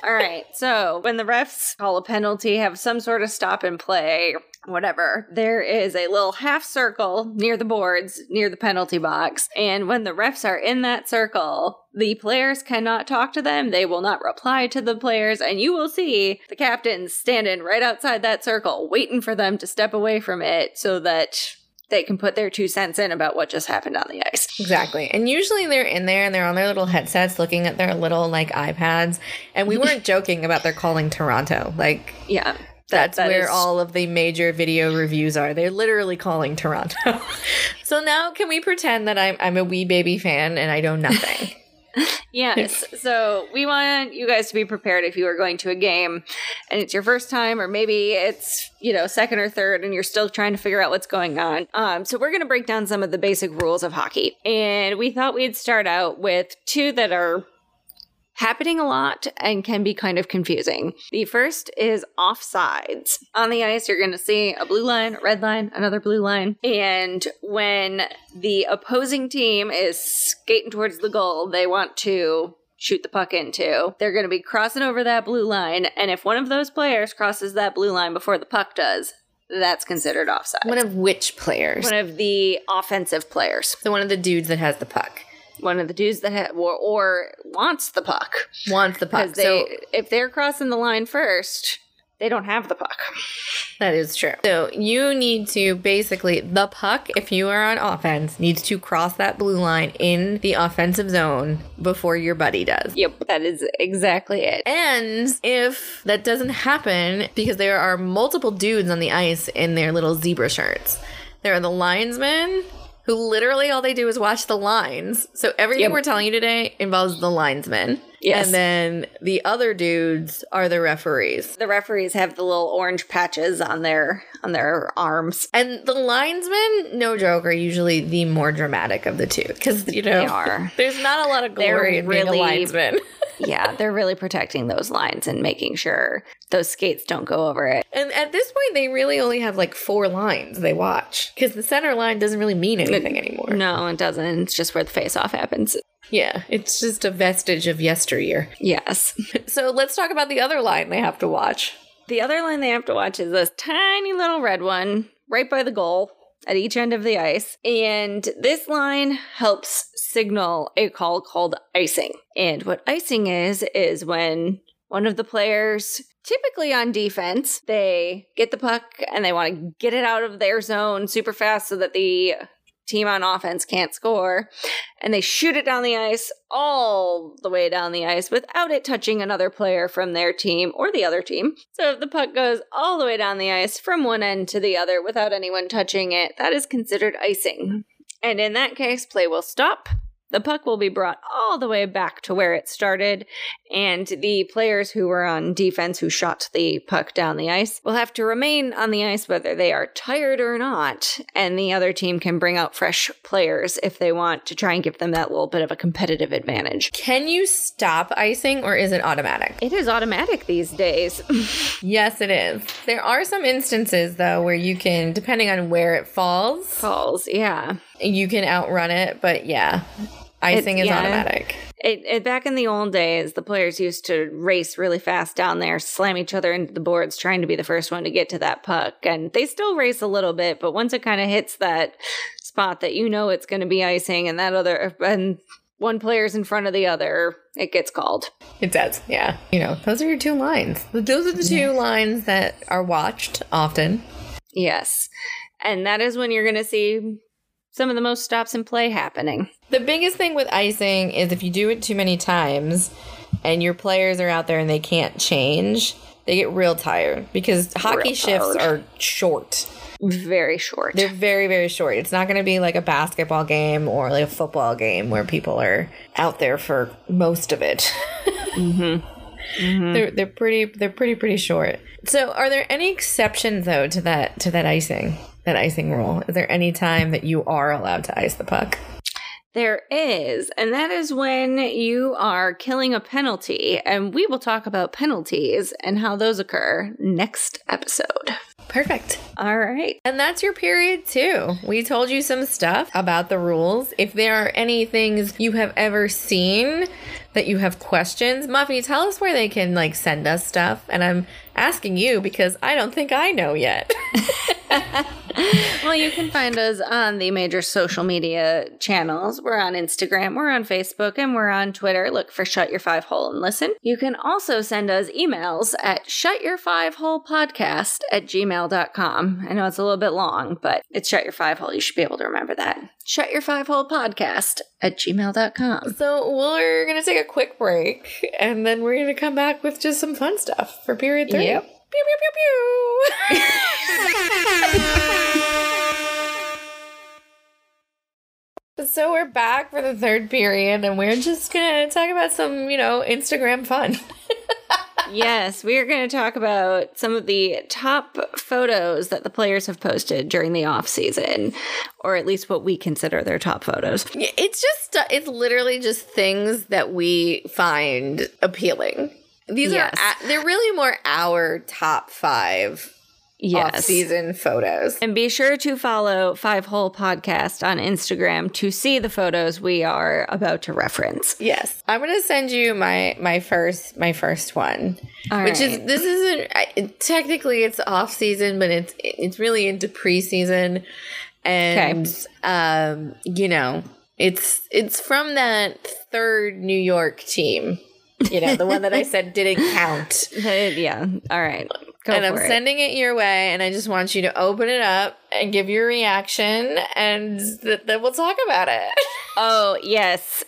All right. So when the refs call a penalty, have some sort of stop and play, whatever, there is a little half circle near the boards, near the penalty box. And when the refs are in that circle, the players cannot talk to them. They will not reply to the players. And you will see the captains standing right outside that circle, waiting for them to step away from it so that they can put their two cents in about what just happened on the ice. Exactly. And usually they're in there and they're on their little headsets looking at their little like iPads. And we [LAUGHS] weren't joking about their calling Toronto. Like Yeah. That's that where is- all of the major video reviews are. They're literally calling Toronto. [LAUGHS] so now can we pretend that I'm I'm a wee baby fan and I know nothing? [LAUGHS] Yes. So we want you guys to be prepared if you are going to a game and it's your first time, or maybe it's, you know, second or third and you're still trying to figure out what's going on. Um, so we're going to break down some of the basic rules of hockey. And we thought we'd start out with two that are happening a lot and can be kind of confusing. The first is offsides. On the ice, you're going to see a blue line, a red line, another blue line. And when the opposing team is skating towards the goal, they want to shoot the puck into. They're going to be crossing over that blue line. And if one of those players crosses that blue line before the puck does, that's considered offside. one of which players? One of the offensive players. so one of the dudes that has the puck. One of the dudes that ha- or, or wants the puck. Wants the puck. They, so if they're crossing the line first, they don't have the puck. That is true. So you need to basically the puck, if you are on offense, needs to cross that blue line in the offensive zone before your buddy does. Yep, that is exactly it. And if that doesn't happen, because there are multiple dudes on the ice in their little zebra shirts, there are the linesmen who literally all they do is watch the lines. So everything Yep. we're telling you today involves the linesmen. Yes. And then the other dudes are the referees. The referees have the little orange patches on their on their arms. And the linesmen, no joke, are usually the more dramatic of the two because you know They are. [LAUGHS] There's not a lot of They're glory in being a linesman. [LAUGHS] yeah, they're really protecting those lines and making sure those skates don't go over it. and at this point, they really only have like four lines they watch because the center line doesn't really mean anything anymore. No, it doesn't. It's just where the face off happens. Yeah, it's just a vestige of yesteryear. Yes. [LAUGHS] So let's talk about the other line they have to watch. The other line they have to watch is this tiny little red one right by the goal at each end of the ice. And this line helps signal a call called icing. And what icing is, is when one of the players, typically on defense, they get the puck and they want to get it out of their zone super fast so that the team on offense can't score. And they shoot it down the ice, all the way down the ice, without it touching another player from their team or the other team. So if the puck goes all the way down the ice from one end to the other without anyone touching it, that is considered icing. And in that case, play will stop the puck will be brought all the way back to where it started, and the players who were on defense who shot the puck down the ice will have to remain on the ice whether they are tired or not, and the other team can bring out fresh players if they want to try and give them that little bit of a competitive advantage. Can you stop icing or is it automatic? It is automatic these days. [LAUGHS] Yes, it is. There are some instances though where you can, depending on where it falls, Falls, yeah. You can outrun it. But yeah, icing It- is yeah. automatic. It, it back in the old days, the players used to race really fast down there, slam each other into the boards, trying to be the first one to get to that puck. And they still race a little bit, but once it kind of hits that spot that you know it's going to be icing, and that other and one player's in front of the other, it gets called. It does. Yeah. You know, those are your two lines. Those are the two lines that are watched often. Yes, and that is when you're going to see some of the most stops in play happening. The biggest thing with icing is if you do it too many times and your players are out there and they can't change, they get real tired because hockey Real shifts tired. are short. Very short. They're very, very short. It's not going to be like a basketball game or like a football game where people are out there for most of it. [LAUGHS] Mm-hmm. Mm-hmm. They're they're pretty they're pretty pretty short. So, are there any exceptions though to that to that icing that icing rule? Is there any time that you are allowed to ice the puck? There is, and that is when you are killing a penalty. And we will talk about penalties and how those occur next episode. Perfect. All right. And that's your period too. We told you some stuff about the rules. If there are any things you have ever seen that you have questions, Muffy, tell us where they can like send us stuff. And I'm asking you because I don't think I know yet. [LAUGHS] Well, you can find us on the major social media channels. We're on Instagram, we're on Facebook, and we're on Twitter. Look for Shut Your Five Hole and Listen. You can also send us emails at Shut Your Five Hole Podcast at gmail.com. I know it's a little bit long, but it's Shut Your Five Hole. You should be able to remember that. Shut Your Five Hole Podcast at gmail.com. so we're gonna take a quick break and then we're gonna come back with just some fun stuff for period three. Yep. Pew pew pew pew. [LAUGHS] So we're back for the third period, and we're just gonna talk about some, you know, Instagram fun. [LAUGHS] yes, we are going to talk about some of the top photos that the players have posted during the off season, or at least what we consider their top photos. It's just, it's literally just things that we find appealing. These Yes. are they're really more our top five off-season photos. And be sure to follow Five Hole Podcast on Instagram to see the photos we are about to reference. Yes, I'm gonna send you my my first my first one, All which is this isn't I- technically it's off season, but it's it's really into preseason, and um, you know it's it's from that third New York team, you know the one that I said didn't count, [LAUGHS] yeah. All right. Go and I'm it. sending it your way, and I just want you to open it up and give your reaction, and th- then we'll talk about it. oh, yes.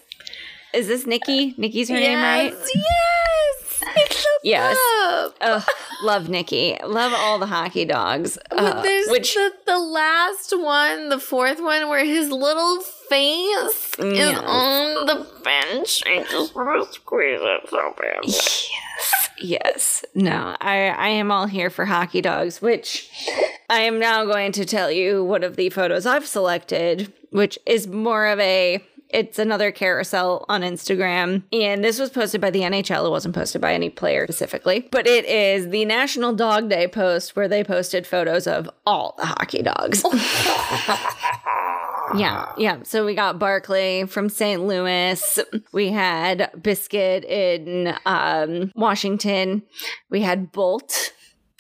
Is this Nikki? Nikki's her name, right? Yes, Yes. Ugh, love Nikki. Love all the hockey dogs. But Uh, there's which the, the last one, the fourth one, where his little face is on the bench. I just want to squeeze it so bad. Yes. Yes. No, I, I am all here for hockey dogs, which I am now going to tell you one of the photos I've selected, which is more of a it's another carousel on Instagram. And this was posted by the NHL. It wasn't posted by any player specifically. But it is the National Dog Day post where they posted photos of all the hockey dogs. [LAUGHS] Yeah, yeah. So we got Barkley from St. Louis. We had Biscuit in um, Washington. We had Bolt.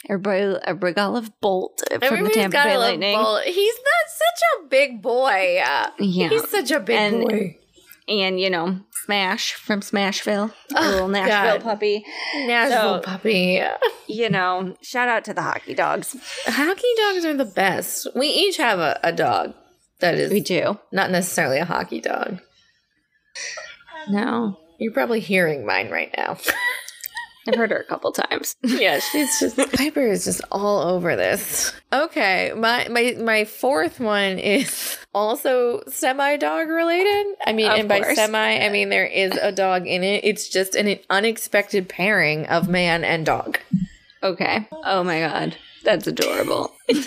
Everybody, everybody love Bolt from the Everybody's Tampa gotta Bay love Lightning. Bolt. He's not such a big boy. Uh, Yeah. He's such a big And- boy. And, you know, Smash from Smashville, a Oh, little God. Nashville puppy. Nashville So- puppy. You know, shout out to the hockey dogs. Hockey dogs are the best. We each have a, a dog that is We do. not necessarily a hockey dog. No. You're probably hearing mine right now. [LAUGHS] I've heard her a couple times. [LAUGHS] Yeah, she's just [LAUGHS] Piper is just all over this. Okay, my my my fourth one is also semi dog related. I mean, Of and by semi, I mean there is a dog in it. It's just an unexpected pairing of man and dog. Okay. Oh my god. That's adorable. [LAUGHS] it,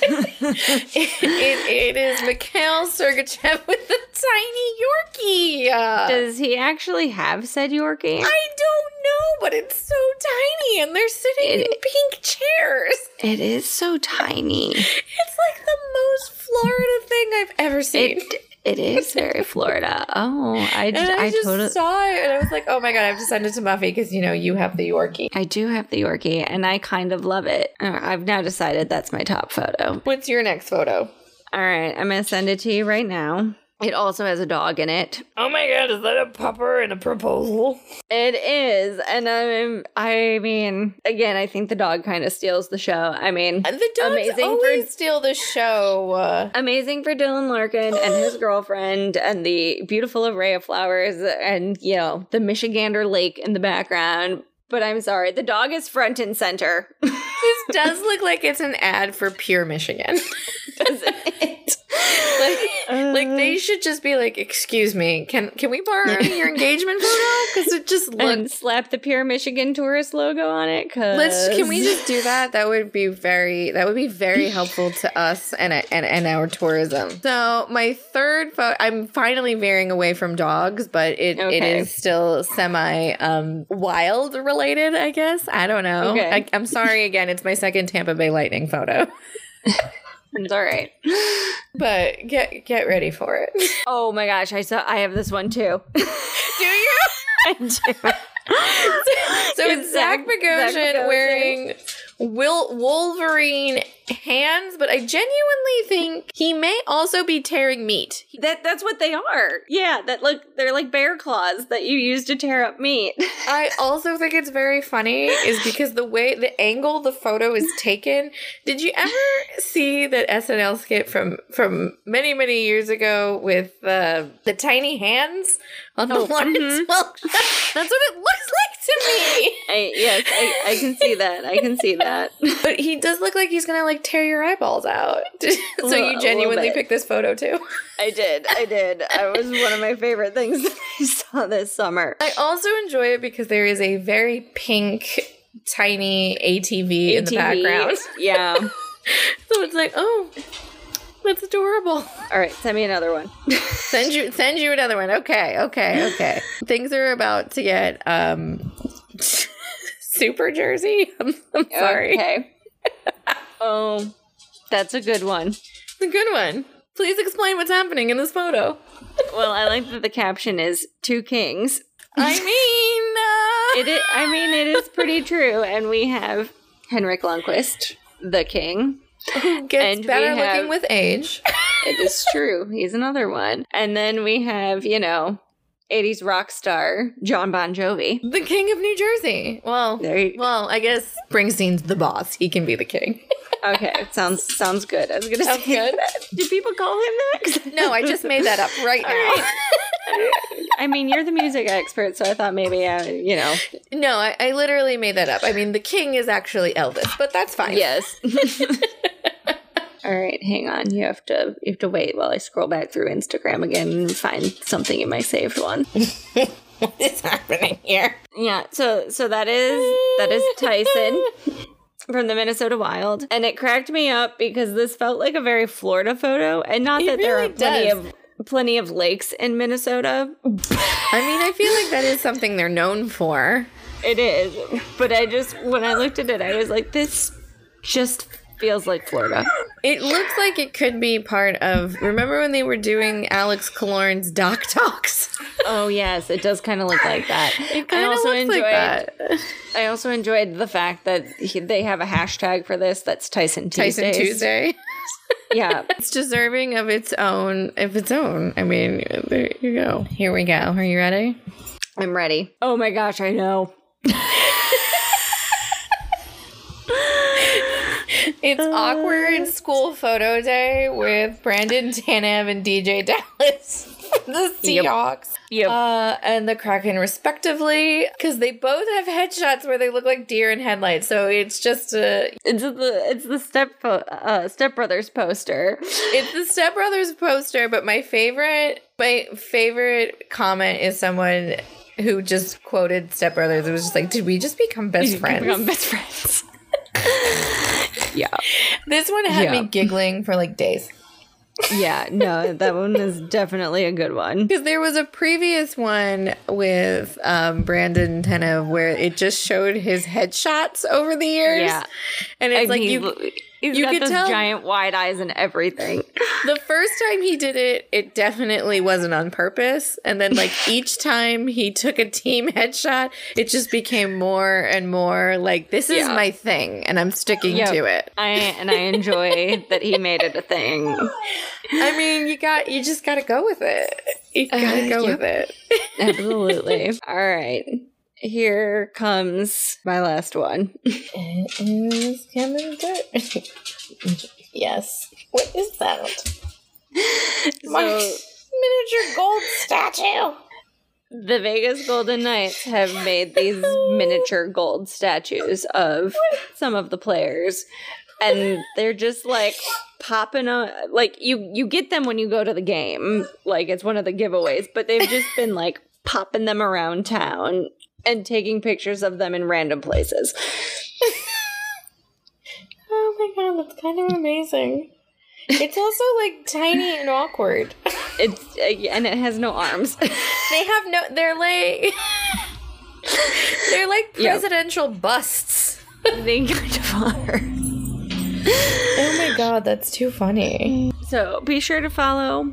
it is Mikhail Sergachev with the tiny Yorkie. Does he actually have said Yorkie? I don't know, but it's so tiny, and they're sitting in pink chairs. It is so tiny. It's like the most Florida thing I've ever seen. It it is very [LAUGHS] Florida. Oh, I, and I, I, just totally saw it, and I was like, "Oh my god, I have to send it to Muffy because you know you have the Yorkie." I do have the Yorkie and I kind of love it. Uh, I've now decided that's my top photo. What's your next photo? All right, I'm going to send it to you right now. It also has a dog in it. Oh my god, is that a pupper and a proposal? It is. And I'm I mean, again, I think the dog kind of steals the show. I mean, the dogs Amazing always for- steal the show. Uh, amazing for Dylan Larkin and his [GASPS] girlfriend and the beautiful array of flowers and, you know, the Michigander Lake in the background. But I'm sorry, the dog is front and center. [LAUGHS] this does look like it's an ad for Pure Michigan. Doesn't it? [LAUGHS] like, like they should just be like, "Excuse me, can can we borrow your engagement photo?" Because it just looks. and slap the Pure Michigan Tourist logo on it. Cause Let's can we [LAUGHS] just do that? That would be very that would be very helpful to us and and and our tourism. So my third photo, I'm finally veering away from dogs, but it, it Okay. is still semi um wild related. I guess I don't know. Okay. I, I'm sorry again. It's my second Tampa Bay Lightning photo, [LAUGHS] It's all right. [LAUGHS] but get get ready for it. [LAUGHS] Oh my gosh, I saw. I have this one too. [LAUGHS] do you? I do. So it's, It's Zach Zach- Bogosian wearing Will Wolverine hands, but I genuinely think he may also be tearing meat. That that's what they are. Yeah, that look they're like bear claws that you use to tear up meat. [LAUGHS] I also think it's very funny is because the way the angle the photo is taken. Did you ever see that SNL skit from from many many years ago with uh, the tiny hands on the Oh, Lawrence mhm. Welk? That's what it looks like to me. I yes, I, I can see that. I can see that. [LAUGHS] But he does look like he's gonna like tear your eyeballs out. [LAUGHS] so A little- a you genuinely picked this photo too. I did. I did. [LAUGHS] I was one of my favorite things that I saw this summer. I also enjoy it because there is a very pink, tiny ATV, in the background. Yeah. [LAUGHS] So it's like, oh, that's adorable. All right, send me another one. Send you send you another one. Okay, okay, okay. Things are about to get um super jersey. I'm, I'm sorry. Okay. Oh, that's a good one. It's a good one. Please explain what's happening in this photo. Well, I like that the caption is two kings. I [LAUGHS] mean, uh, It is, I mean, it is pretty true. And we have Henrik Lundqvist, the king. who gets and better have- looking with age. It is true. He's another one. And then we have, you know, 80s rock star John Bon Jovi. The king of New Jersey. Well, There you well, I guess Springsteen's the boss. He can be the king. [LAUGHS] Okay, sounds sounds good. I was gonna Sounds say good. that. Do people call him that? [LAUGHS] No, I just made that up right now. I mean, you're the music expert, so I thought maybe, uh, you know. no, I, I literally made that up. I mean, the king is actually Elvis, but that's fine. Yes. [LAUGHS] All right, hang on. You have to you have to wait while I scroll back through Instagram again and find something in my saved one. [LAUGHS] What is happening here? Yeah, so so that is that is Tyson from the Minnesota Wild, and it cracked me up because this felt like a very Florida photo, and not It that there are plenty does. of plenty of lakes in Minnesota. I mean, I feel like that is something they're known for. It is, but I just when I looked at it, I was like, this just feels like Florida. It looks like it could be part of. Remember when they were doing Alex Killorn's Doc Talks? [LAUGHS] Oh yes, it does kind of look like that. It I kind of also looks enjoyed. like that. I also enjoyed the fact that he, they have a hashtag for this. That's Tyson Tuesdays. Tyson Tuesday. [LAUGHS] Yeah. [LAUGHS] It's deserving of its own, of its own. I mean, there you go. Here we go. Are you ready? I'm ready. Oh my gosh, I know. It's awkward school photo day with Brandon Tanev and DJ Dallas the Seahawks, Yep. uh, and the Kraken, respectively, because they both have headshots where they look like deer in headlights. So it's just a It's the it's the step uh, Step Brothers poster. it's the Step Brothers poster. But my favorite, my favorite comment is someone who just quoted Step Brothers. It was just like, "Did we just become best [LAUGHS] friends?" Become best friends. [LAUGHS] yeah, This one had Yeah. me giggling for like days. yeah. No, that one is definitely a good one. [LAUGHS] Because there was a previous one with um, Brandon Tanev where it just showed his headshots over the years. Yeah. And it's And like he- you he's you got could tell- giant wide eyes and everything. [LAUGHS] the first time he did it, it definitely wasn't on purpose. And then like [LAUGHS] each time he took a team headshot, it just became more and more like this is Yeah. my thing and I'm sticking Yep. to it. I and I enjoy [LAUGHS] that he made it a thing. I mean, you got you just gotta go with it. You gotta Uh, go yep. with it. Absolutely. All right. Here comes my last one. It is coming [LAUGHS] yes. What is that? My [LAUGHS] So miniature gold statue. the Vegas Golden Knights have made these [LAUGHS] miniature gold statues of some of the players. And they're just like popping on like you you get them when you go to the game. Like it's one of the giveaways, but they've just been like popping them around town and taking pictures of them in random places. [LAUGHS] Oh my god, that's kind of amazing. It's also like tiny and awkward. [LAUGHS] It's uh, and it has no arms. [LAUGHS] They have no. They're like. They're like presidential busts. they kind of are. Oh my god, that's too funny. So be sure to follow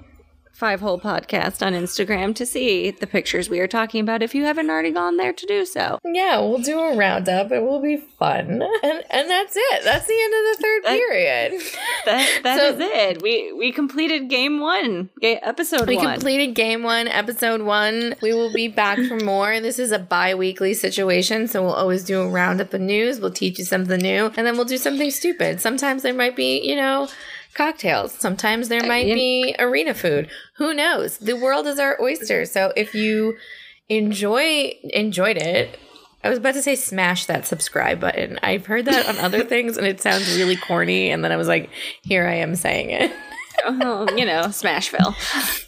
Five Hole Podcast on Instagram to see the pictures we are talking about if you haven't already gone there to do so. Yeah, we'll do a roundup. It will be fun, and and that's it. That's the end of the third That- period. [LAUGHS] That that So- is it. We we completed game one, episode We one. We completed game one, episode one. We will be back for more. This is a bi weekly situation, so we'll always do a roundup of news. We'll teach you something new, and then we'll do something stupid. Sometimes there might be, you know, cocktails. Sometimes there uh, might you- be arena food. Who knows? The world is our oyster. So if you enjoy enjoyed it. I was about to say smash that subscribe button. I've heard that on other [LAUGHS] things and it sounds really corny and then I was like, here I am saying it. [LAUGHS] oh, [LAUGHS] you know, Smashville.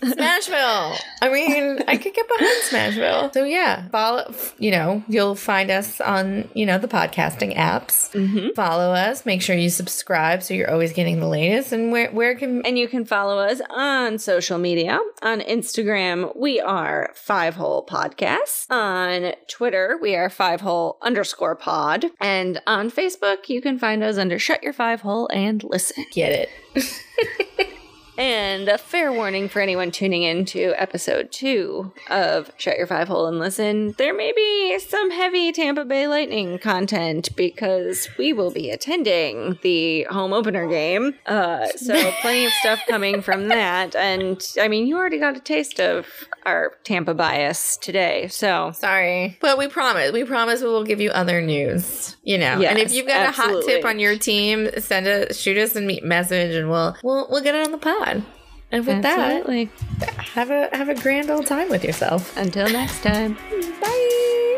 Smashville. I mean, I could get behind Smashville. So yeah, follow. You know, you'll find us on you know the podcasting apps. Mm-hmm. Follow us. Make sure you subscribe so you're always getting the latest. And where where can And you can follow us on social media. On Instagram, we are Five Hole Podcasts. On Twitter, we are Five Hole underscore pod. And on Facebook, you can find us under Shut Your Five Hole and Listen. get it? [LAUGHS] And a fair warning for anyone tuning in to episode two of Shut Your Five Hole and Listen. There may be some heavy Tampa Bay Lightning content because we will be attending the home opener game. Uh, so plenty of stuff coming from that. And I mean, you already got a taste of our Tampa bias today. So Sorry, but we promise. We promise we will give you other news. You know, and if you've got a hot tip on your team, send a shoot us a message, and we'll we'll we'll get it on the pod. And with absolutely. that, have a have a grand old time with yourself. Until next time. Bye.